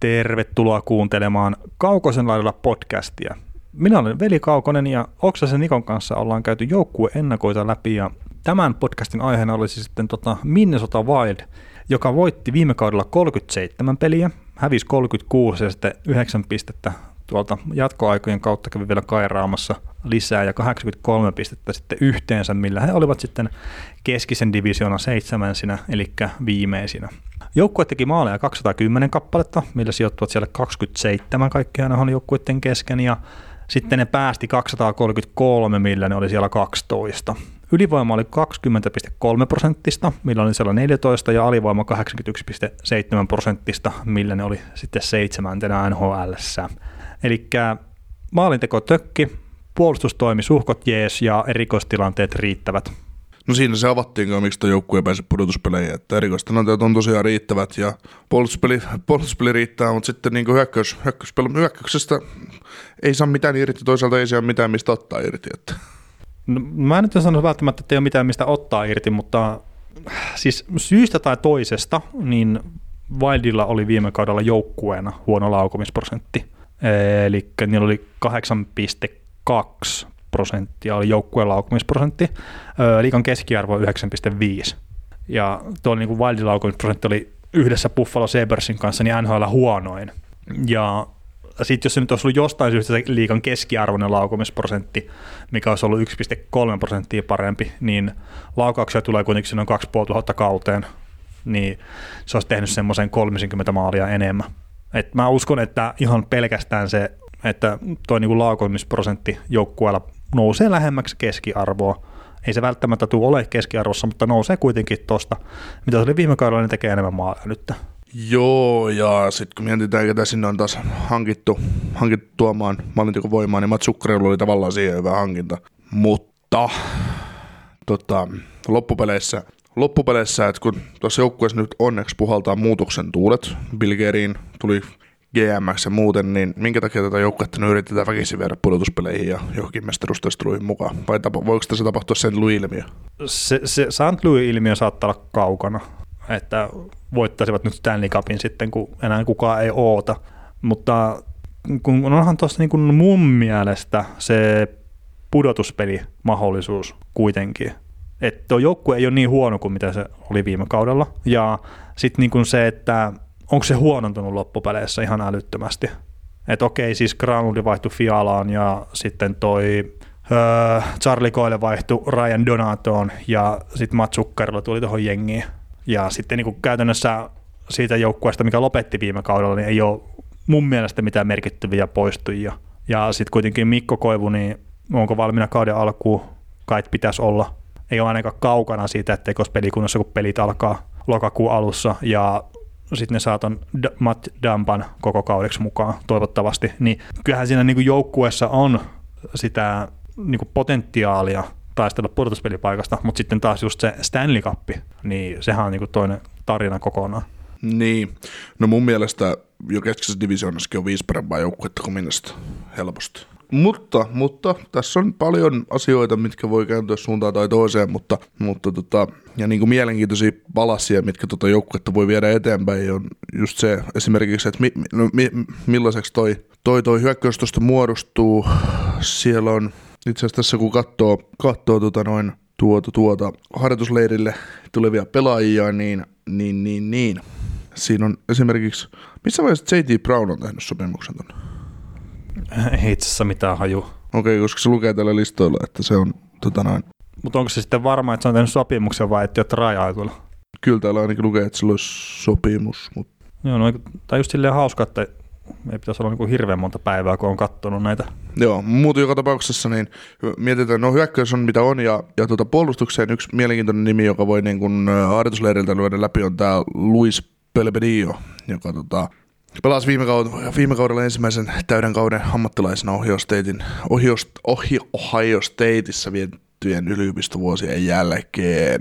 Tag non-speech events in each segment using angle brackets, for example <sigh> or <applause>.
Tervetuloa kuuntelemaan Kaukosen laidalla podcastia. Minä olen Veli Kaukonen ja Oksasen Nikon kanssa ollaan käyty joukkue ennakoita läpi ja tämän podcastin aiheena olisi sitten tota Minnesota Wild, joka voitti viime kaudella 37 peliä, hävisi 36 ja sitten 9 pistettä tuolta jatkoaikojen kautta kävi vielä kairaamassa lisää ja 83 pistettä sitten yhteensä, millä he olivat sitten keskisen divisioona seitsemänsinä, eli viimeisinä. Joukkue teki maaleja 210 kappaletta, millä sijoittuvat siellä 27 kaikkea nähon joukkueiden kesken, ja sitten ne päästi 233, millä ne oli siellä 12. Ylivoima oli 20,3 prosenttista, millä oli siellä 14, ja alivoima 81,7 prosenttista, millä ne oli sitten seitsemäntenä NHL. Eli maalinteko tökki, puolustustoimi suhkot jees ja erikoistilanteet riittävät. No siinä se avattiin, miksi tuo joukkue pääsi pudotuspeleihin, että erikoistilanteet on tosiaan riittävät ja puolustuspeli, puolustuspeli riittää, mutta sitten niin hyökkäys, hyökkäyspeli, hyökkäyksestä ei saa mitään irti, toisaalta ei saa mitään mistä ottaa irti. Että. No, mä en nyt sano välttämättä, että ei ole mitään mistä ottaa irti, mutta siis syystä tai toisesta, niin Wildilla oli viime kaudella joukkueena huono laukomisprosentti. Eli niillä oli 8,2 prosenttia oli joukkueen laukumisprosentti. Liikan keskiarvo 9,5. Ja tuo niin Wildin laukumisprosentti oli yhdessä Buffalo Sabersin kanssa niin NHL huonoin. Ja sitten jos se nyt olisi ollut jostain syystä se liikan keskiarvoinen laukumisprosentti, mikä olisi ollut 1,3 prosenttia parempi, niin laukauksia tulee kuitenkin noin 2500 kauteen, niin se olisi tehnyt semmoisen 30 maalia enemmän. Et mä uskon, että ihan pelkästään se, että tuo niin laukomisprosentti joukkueella nousee lähemmäksi keskiarvoa. Ei se välttämättä tule ole keskiarvossa, mutta nousee kuitenkin tuosta. Mitä se oli viime kaudella, niin tekee enemmän maaleja nyt. Joo, ja sitten kun mietitään, ketä sinne on taas hankittu, hankittu tuomaan voimaan, niin Matsukkarilla oli tavallaan siihen hyvä hankinta. Mutta tota, loppupeleissä, loppupeleissä, että kun tuossa joukkueessa nyt onneksi puhaltaa muutoksen tuulet, Bill tuli GMX ja muuten, niin minkä takia tätä joukkuetta yritetään väkisin viedä pudotuspeleihin ja johonkin mestaruustaisteluihin mukaan? Vai tapa, voiko tässä tapahtua sen Louis-ilmiö? Se, se St. Louis-ilmiö saattaa olla kaukana, että voittaisivat nyt Stanley Cupin sitten, kun enää kukaan ei oota. Mutta kun onhan tuossa niin mun mielestä se pudotuspeli-mahdollisuus kuitenkin. Että tuo joukkue ei ole niin huono kuin mitä se oli viime kaudella. Ja sitten niin se, että onko se huonontunut loppupeleissä ihan älyttömästi. Että okei, siis Granlund vaihtui Fialaan ja sitten toi öö, Charlie Coyle vaihtui Ryan Donatoon ja sitten Matt Zuckerilla tuli tuohon jengiin. Ja sitten niin kuin käytännössä siitä joukkueesta, mikä lopetti viime kaudella, niin ei ole mun mielestä mitään merkittäviä poistujia. Ja sitten kuitenkin Mikko Koivu, niin onko valmiina kauden alkuun? Kai pitäisi olla. Ei ole ainakaan kaukana siitä, etteikö olisi pelikunnassa, kun pelit alkaa lokakuun alussa. Ja sitten ne saatan Matt Dampan koko kaudeksi mukaan toivottavasti, niin kyllähän siinä niin joukkueessa on sitä niin kuin potentiaalia taistella pudotuspelipaikasta, mutta sitten taas just se Stanley Cup, niin sehän on niin kuin toinen tarina kokonaan. Niin, no mun mielestä jo keskisessä divisioonassakin on viisi parempaa joukkuetta kuin minusta helposti. Mutta, mutta tässä on paljon asioita, mitkä voi kääntyä suuntaan tai toiseen, mutta, mutta tota, ja niin kuin mielenkiintoisia palasia, mitkä tota joukkuetta voi viedä eteenpäin, on just se esimerkiksi, että mi, no, mi, millaiseksi toi, toi, toi hyökkäys tuosta muodostuu. Siellä on itse asiassa tässä kun katsoo, katsoo tota noin, tuota, tuota harjoitusleirille tulevia pelaajia, niin, niin, niin, niin. Siinä on esimerkiksi, missä vaiheessa J.T. Brown on tehnyt sopimuksen tuonne? Ei itse asiassa mitään haju. Okei, okay, koska se lukee tällä listoilla, että se on tota noin. Mutta onko se sitten varma, että se on tehnyt sopimuksen vai että raja-aikuilla? Kyllä täällä ainakin lukee, että sillä olisi sopimus. Mutta... Joo, no, tai just silleen hauska, että ei pitäisi olla niin hirveän monta päivää, kun on katsonut näitä. Joo, muuten joka tapauksessa niin mietitään, no hyökkäys on mitä on, ja, ja tuota, puolustukseen yksi mielenkiintoinen nimi, joka voi niin kuin harjoitusleiriltä lyödä läpi, on tämä Luis Pelbedio, joka tota, Pelasi viime, kaudella, viime kaudella ensimmäisen täyden kauden ammattilaisena Ohio, Statein, Ohio, Ohio, Ohio Stateissa viettyjen yliopistovuosien jälkeen.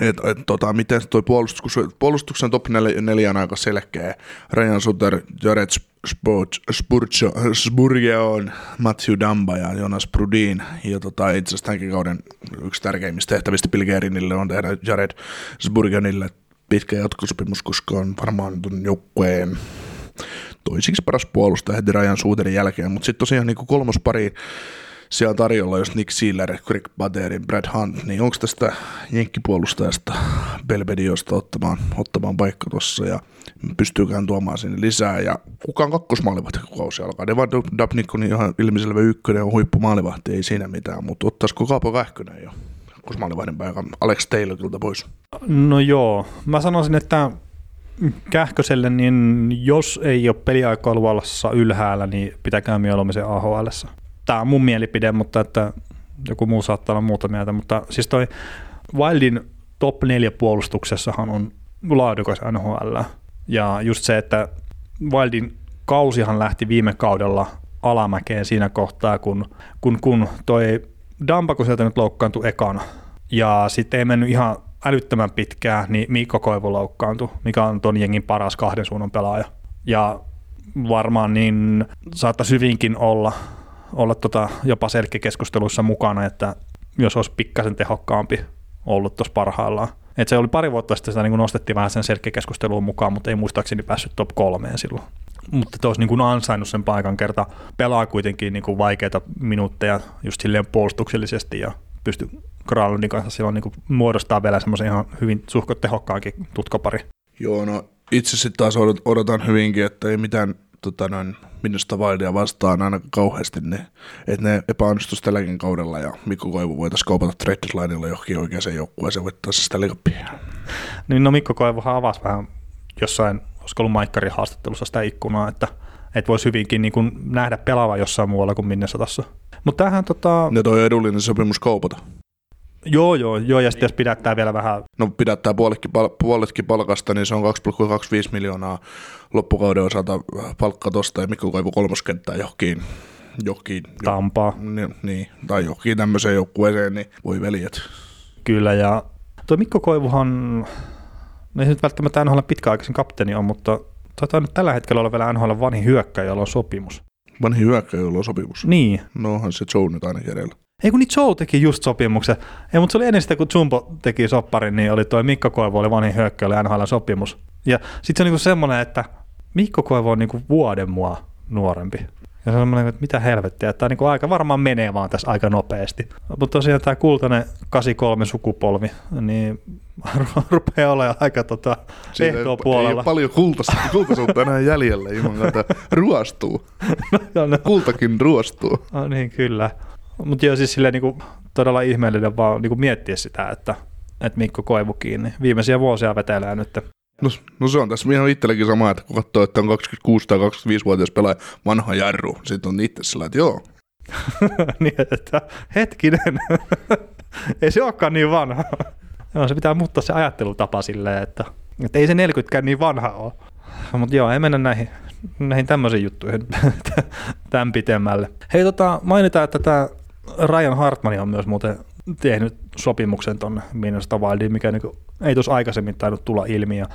Et, et, tota, miten toi puolustus, puolustuksen top 4 on aika selkeä. Ryan Suter, Jared Spurgeon, Matthew Damba ja Jonas Brudin. Ja tota, itse asiassa tämänkin kauden yksi tärkeimmistä tehtävistä Bill on tehdä Jared Spurgeonille pitkä jatkosopimus, koska on varmaan tuon joukkueen toisiksi paras puolustaja heti rajan suuterin jälkeen, mutta sitten tosiaan niin kolmospari siellä tarjolla jos Nick Sealer, Greg Baderin, Brad Hunt, niin onko tästä jenkkipuolustajasta Belbediosta ottamaan, ottamaan paikka tuossa ja pystyykään tuomaan sinne lisää ja kukaan kakkosmaalivahti kun kausi alkaa. Devan Dabnik on ihan ilmiselvä ykkönen on huippumaalivahti, ei siinä mitään, mutta ottaisiko Kaapo Kähkönen jo kakkosmaalivahdin paikan Alex Taylorilta pois? No joo, mä sanoisin, että Kähköselle, niin jos ei ole peliaikaa luvassa ylhäällä, niin pitäkää mieluummin se AHL. Tämä on mun mielipide, mutta että joku muu saattaa olla muuta mieltä, mutta siis toi Wildin top 4 puolustuksessahan on laadukas NHL. Ja just se, että Wildin kausihan lähti viime kaudella alamäkeen siinä kohtaa, kun, kun, kun toi Dampako sieltä nyt loukkaantui ekana. Ja sitten ei mennyt ihan älyttömän pitkään, niin Mikko Koivu loukkaantui, mikä on ton jengin paras kahden suunnan pelaaja. Ja varmaan niin saattaisi hyvinkin olla, olla tota jopa selkeäkeskusteluissa mukana, että jos olisi pikkasen tehokkaampi ollut tuossa parhaillaan. Et se oli pari vuotta sitten, sitä niin nostettiin vähän sen selkeäkeskusteluun mukaan, mutta ei muistaakseni päässyt top kolmeen silloin. Mutta olisi niin kuin ansainnut sen paikan kerta. Pelaa kuitenkin niin kuin vaikeita minuutteja just silleen puolustuksellisesti ja pystyy Kralundin kanssa silloin niin muodostaa vielä semmoisen ihan hyvin suhkot tehokkaankin tutkopari. Joo, no itse sitten taas odotan hyvinkin, että ei mitään tota noin, minusta Wildia vastaan aina kauheasti, ne, että ne epäonnistuisi tälläkin kaudella ja Mikko Koivu voitaisiin kaupata trade deadlineilla johonkin oikeaan joukkueeseen voittaa se sitä liikapia. Niin no Mikko Koivuhan avasi vähän jossain, olisiko ollut Maikkarin haastattelussa sitä ikkunaa, että et voisi hyvinkin niin kuin nähdä pelaava jossain muualla kuin Minnesotassa. Mutta tämähän tota... Ja toi edullinen sopimus kaupata. Joo, joo, joo, ja sitten jos pidättää vielä vähän... No pidättää puoletkin, pal- puoletkin palkasta, niin se on 2,25 miljoonaa loppukauden osalta palkka tosta ja Mikko Koivu kolmoskenttää johonkin, johonkin Tampaa. Jo, niin, niin, tai johonkin tämmöiseen joukkueeseen, niin voi veljet. Kyllä, ja tuo Mikko Koivuhan, no ei se nyt välttämättä NHL pitkäaikaisin kapteeni on, mutta taitaa nyt tällä hetkellä olla vielä NHL vanhin hyökkäjä, jolla on sopimus. Vanhin hyökkäjä, jolla on sopimus? Niin. No onhan se Joe nyt ainakin edellä. Ei kun niin Joe teki just sopimuksen. Ei, mutta se oli ennen sitä, kun Jumbo teki sopparin, niin oli toi Mikko Koivu oli vanhin hyökkäjä, NHL sopimus. Ja sitten se on niinku semmoinen, että Mikko Koivu on niinku vuoden mua nuorempi. Ja se on semmoinen, että mitä helvettiä, että tämä niinku aika varmaan menee vaan tässä aika nopeasti. Mutta tosiaan tämä kultainen 83 sukupolvi, niin <laughs> rupeaa olemaan aika tota ehtoa puolella. Ei ole paljon kultaista, <laughs> kultaisuutta enää jäljellä, ilman että ruostuu. <laughs> no, no. Kultakin ruostuu. No niin, kyllä. Mutta joo, siis silleen niin todella ihmeellinen vaan niin miettiä sitä, että, että Mikko Koivu kiinni. Viimeisiä vuosia vetelee nyt. No, no se on tässä ihan itselläkin sama, että kun katsoo, että on 26 tai 25-vuotias pelaaja vanha jarru, sitten on itse sillä, että joo. <laughs> niin, että hetkinen, <laughs> ei se olekaan niin vanha. joo, se pitää muuttaa se ajattelutapa silleen, että, että ei se 40 niin vanha ole. Mutta joo, ei mennä näihin, näihin tämmöisiin juttuihin <laughs> tämän pitemmälle. Hei, tota, mainitaan, että tämä Ryan Hartman on myös muuten tehnyt sopimuksen tuonne Minnesota Wildiin, mikä niin ei tuossa aikaisemmin tainnut tulla ilmi. Ja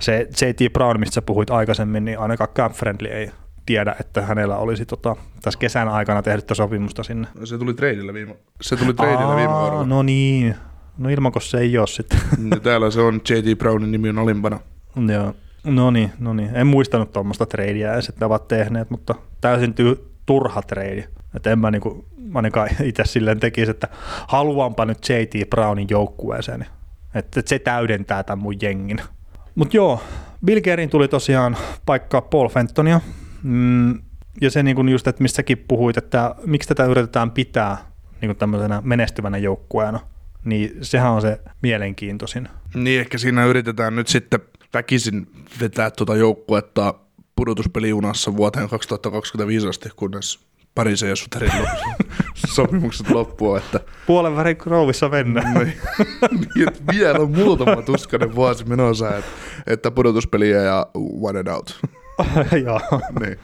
se J.T. Brown, mistä sä puhuit aikaisemmin, niin ainakaan Camp Friendly ei tiedä, että hänellä olisi tota, tässä kesän aikana tehdyttä sopimusta sinne. Se tuli treidillä viime, se tuli treidillä viime vuonna. No niin, no ilmako se ei ole sitten. Ja täällä se on J.T. Brownin nimi on alimpana. Joo, no niin, no niin. En muistanut tuommoista treidiä edes, että ovat tehneet, mutta täysin ty- turha treidi. Että en mä niinku, ainakaan <laughs> itse silleen tekisi, että haluanpa nyt J.T. Brownin joukkueeseen. Että se täydentää tämän mun jengin. Mutta joo, Bill Gerin tuli tosiaan paikkaa Paul Fentonia. Mm, ja se niin just, että missäkin puhuit, että miksi tätä yritetään pitää niin tämmöisenä menestyvänä joukkueena, niin sehän on se mielenkiintoisin. Niin, ehkä siinä yritetään nyt sitten väkisin vetää tuota joukkuetta pudotuspelijunassa vuoteen 2025 asti, kunnes Pariisen ja Suterin <laughs> sopimukset loppuu. Että... Puolen värin krouvissa mennään. <laughs> niin, niin vielä on muutama tuskainen vuosi menossa, että, että pudotuspeliä ja one and out. <laughs> joo. niin.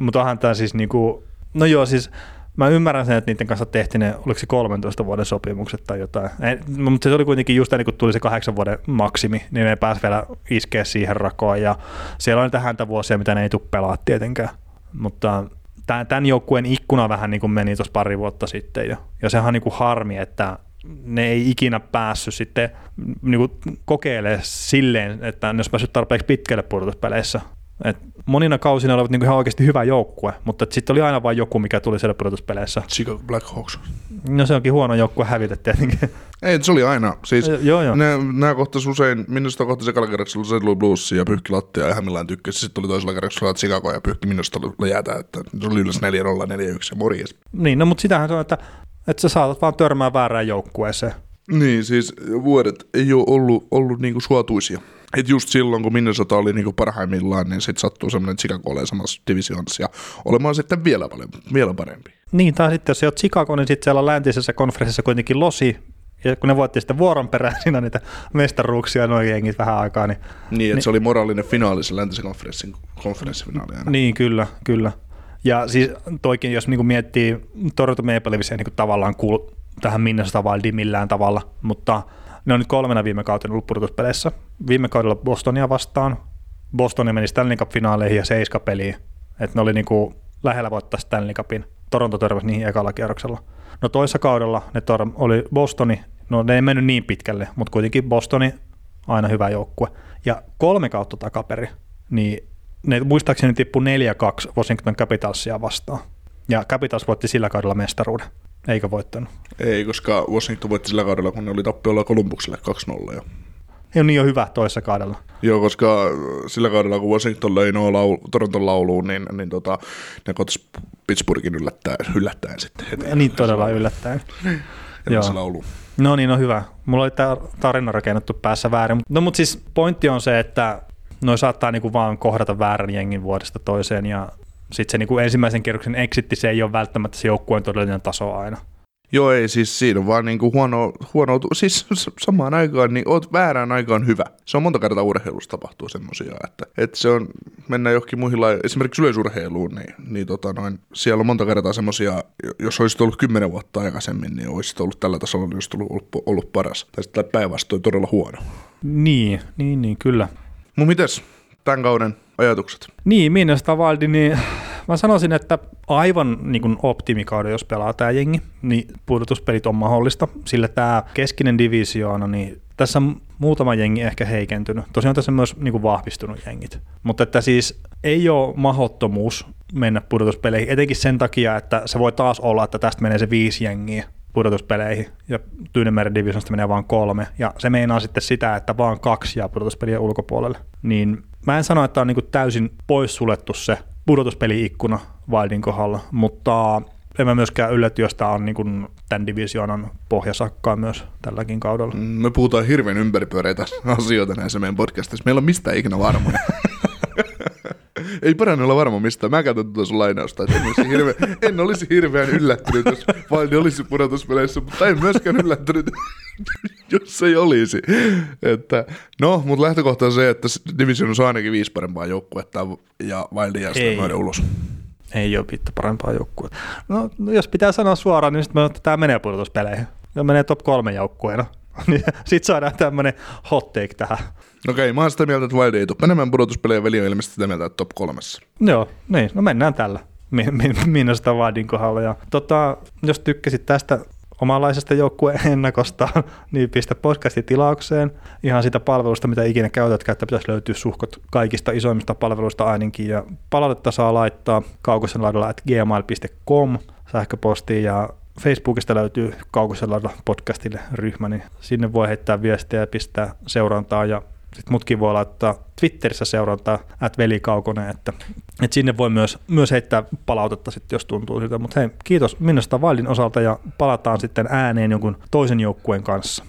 Mutta onhan tämä siis niinku, no joo siis mä ymmärrän sen, että niiden kanssa tehtiin ne, oliko se 13 vuoden sopimukset tai jotain. Ei, mutta se oli kuitenkin just ennen kuin tuli se kahdeksan vuoden maksimi, niin ne pääsi vielä iskeä siihen rakoon. Ja siellä on niitä vuosia, mitä ne ei tule pelaa tietenkään. Mutta tämän joukkueen ikkuna vähän niin kuin meni tuossa pari vuotta sitten jo. Ja sehän on niin kuin harmi, että ne ei ikinä päässyt sitten niin kokeilemaan silleen, että ne olisi päässyt tarpeeksi pitkälle pudotuspeleissä. Et monina kausina olivat niinku ihan oikeasti hyvä joukkue, mutta sitten oli aina vain joku, mikä tuli siellä pudotuspeleissä. Chicago Blackhawks. No se onkin huono joukkue hävitä tietenkin. Ei, se oli aina. Siis joo, joo. Ne, nämä kohtas usein, minusta kohta sekalla kerroksella St. Louis Blues ja pyyhki lattia ja millään tykkäsi. Sitten tuli toisella kerroksella Chicago ja pyyhki minusta jäätä, että se oli yleensä 4-0, 4-1 ja morjes. Niin, no mutta sitähän se on, että, että sä saatat vaan törmää väärään joukkueeseen. Niin, siis vuodet ei ole ollut, ollut niinku suotuisia. Et just silloin, kun Minnesota oli niinku parhaimmillaan, niin sitten sattuu semmoinen Chicago olemaan samassa divisioonassa ja olemaan sitten vielä, paljon, vielä parempi. Niin, tai sitten jos sä oot Chicago, niin sitten siellä läntisessä konferenssissa kuitenkin losi, ja kun ne voitti sitten vuoron perään <laughs> siinä niitä mestaruuksia noin jengit vähän aikaa. Niin, niin että niin, se oli moraalinen finaali se läntisen konferenssin konferenssifinaali aina. Niin, kyllä, kyllä. Ja siis toikin, jos niinku miettii Toronto Maple Leafs ei niinku tavallaan kuulu tähän Minnesota Wildiin millään tavalla, mutta ne on nyt kolmena viime kautena ollut. Viime kaudella Bostonia vastaan. Bostonia meni Stanley Cup-finaaleihin ja seiska peliin. Et ne oli niinku lähellä voittaa Stanley Cupin. Toronto törmäsi niihin ekalla kierroksella. No toisessa kaudella ne tor- oli Bostoni, no ne ei mennyt niin pitkälle, mutta kuitenkin Bostoni aina hyvä joukkue. Ja kolme kautta takaperi, niin ne muistaakseni tippui 4-2 Washington Capitalsia vastaan. Ja Capitals voitti sillä kaudella mestaruuden, eikä voittanut. Ei, koska Washington voitti sillä kaudella, kun ne oli tappiolla Kolumbukselle 2-0. Ja... Ei ole niin jo hyvä toisessa kaudella. Joo, koska sillä kaudella, kun Washington löi no laulu, Toronton lauluun, niin, niin tota, ne kotis Pittsburghin yllättäen, yllättäen sitten heti. Ja niin todella yllättäen. Joo. laulu. No niin, no hyvä. Mulla oli tämä tarina rakennettu päässä väärin. No mutta siis pointti on se, että noi saattaa niinku vaan kohdata väärän jengin vuodesta toiseen ja sitten se niinku ensimmäisen kierroksen exitti, se ei ole välttämättä se joukkueen todellinen taso aina. Joo, ei siis siinä on vaan niinku huono, huono, siis samaan aikaan niin oot väärään aikaan hyvä. Se on monta kertaa urheilussa tapahtuu semmoisia, että, että se on, mennä johonkin muihin lajiin, esimerkiksi yleisurheiluun, niin, niin tota noin, siellä on monta kertaa semmoisia, jos olisit ollut kymmenen vuotta aikaisemmin, niin olisit ollut tällä tasolla, niin olisit ollut, ollut paras. Tai sitten päinvastoin todella huono. Niin, niin, niin, kyllä. Mun mites tämän kauden ajatukset? Niin, Minnesota Valdi, niin mä sanoisin, että aivan niin optimikauden, jos pelaa tämä jengi, niin pudotuspelit on mahdollista, sillä tämä keskinen divisioona, niin tässä on muutama jengi ehkä heikentynyt. Tosiaan tässä on myös niin kuin vahvistunut jengit. Mutta että siis ei ole mahottomuus mennä pudotuspeleihin, etenkin sen takia, että se voi taas olla, että tästä menee se viisi jengiä pudotuspeleihin ja Tyynemeren divisionista menee vain kolme. Ja se meinaa sitten sitä, että vaan kaksi jää pudotuspelien ulkopuolelle. Niin mä en sano, että on niin täysin poissuljettu se pudotuspeli-ikkuna Wildin kohdalla, mutta en mä myöskään ylläty, jos tämä on niin kuin tämän divisioonan pohjasakkaa myös tälläkin kaudella. Me puhutaan hirveän ympäripyöreitä asioita näissä meidän podcastissa. Meillä on mistä ikinä varmoja. <laughs> Ei parane olla varma mistä. Mä käytän tuota sun lainausta, että en olisi, hirveän, <laughs> en olisi hirveän yllättynyt, jos Valdi olisi pudotuspeleissä, mutta en myöskään yllättynyt, <laughs> jos ei olisi. Että, no, mutta lähtökohta on se, että Division on ainakin viisi parempaa joukkuetta ja Valdi jää sitten ulos. Ei ole vittu parempaa joukkuetta. No, jos pitää sanoa suoraan, niin sitten tämä menee pudotuspeleihin. Ja menee top kolme joukkueena. <laughs> Niin sitten saadaan tämmöinen hot take tähän. Okei, mä oon sitä mieltä, että Wild ei tule menemään pudotuspelejä, veli on ilmeisesti sitä mieltä, että top kolmessa. Joo, niin, no mennään tällä. Minä sitä Wildin kohdalla. Ja, tota, jos tykkäsit tästä omanlaisesta joukkueen ennakosta, <laughs> niin pistä podcasti tilaukseen. Ihan sitä palvelusta, mitä ikinä käytät, että pitäisi löytyä suhkot kaikista isoimmista palveluista ainakin. Ja palautetta saa laittaa kaukosen laidalla at gmail.com sähköpostiin ja Facebookista löytyy Kaukosella podcastille ryhmä, niin sinne voi heittää viestiä ja pistää seurantaa ja sitten mutkin voi laittaa Twitterissä seurantaa, at velikaukonen, että, että sinne voi myös, myös heittää palautetta sitten, jos tuntuu siltä. Mutta hei, kiitos minusta Valdin osalta ja palataan sitten ääneen jonkun toisen joukkueen kanssa.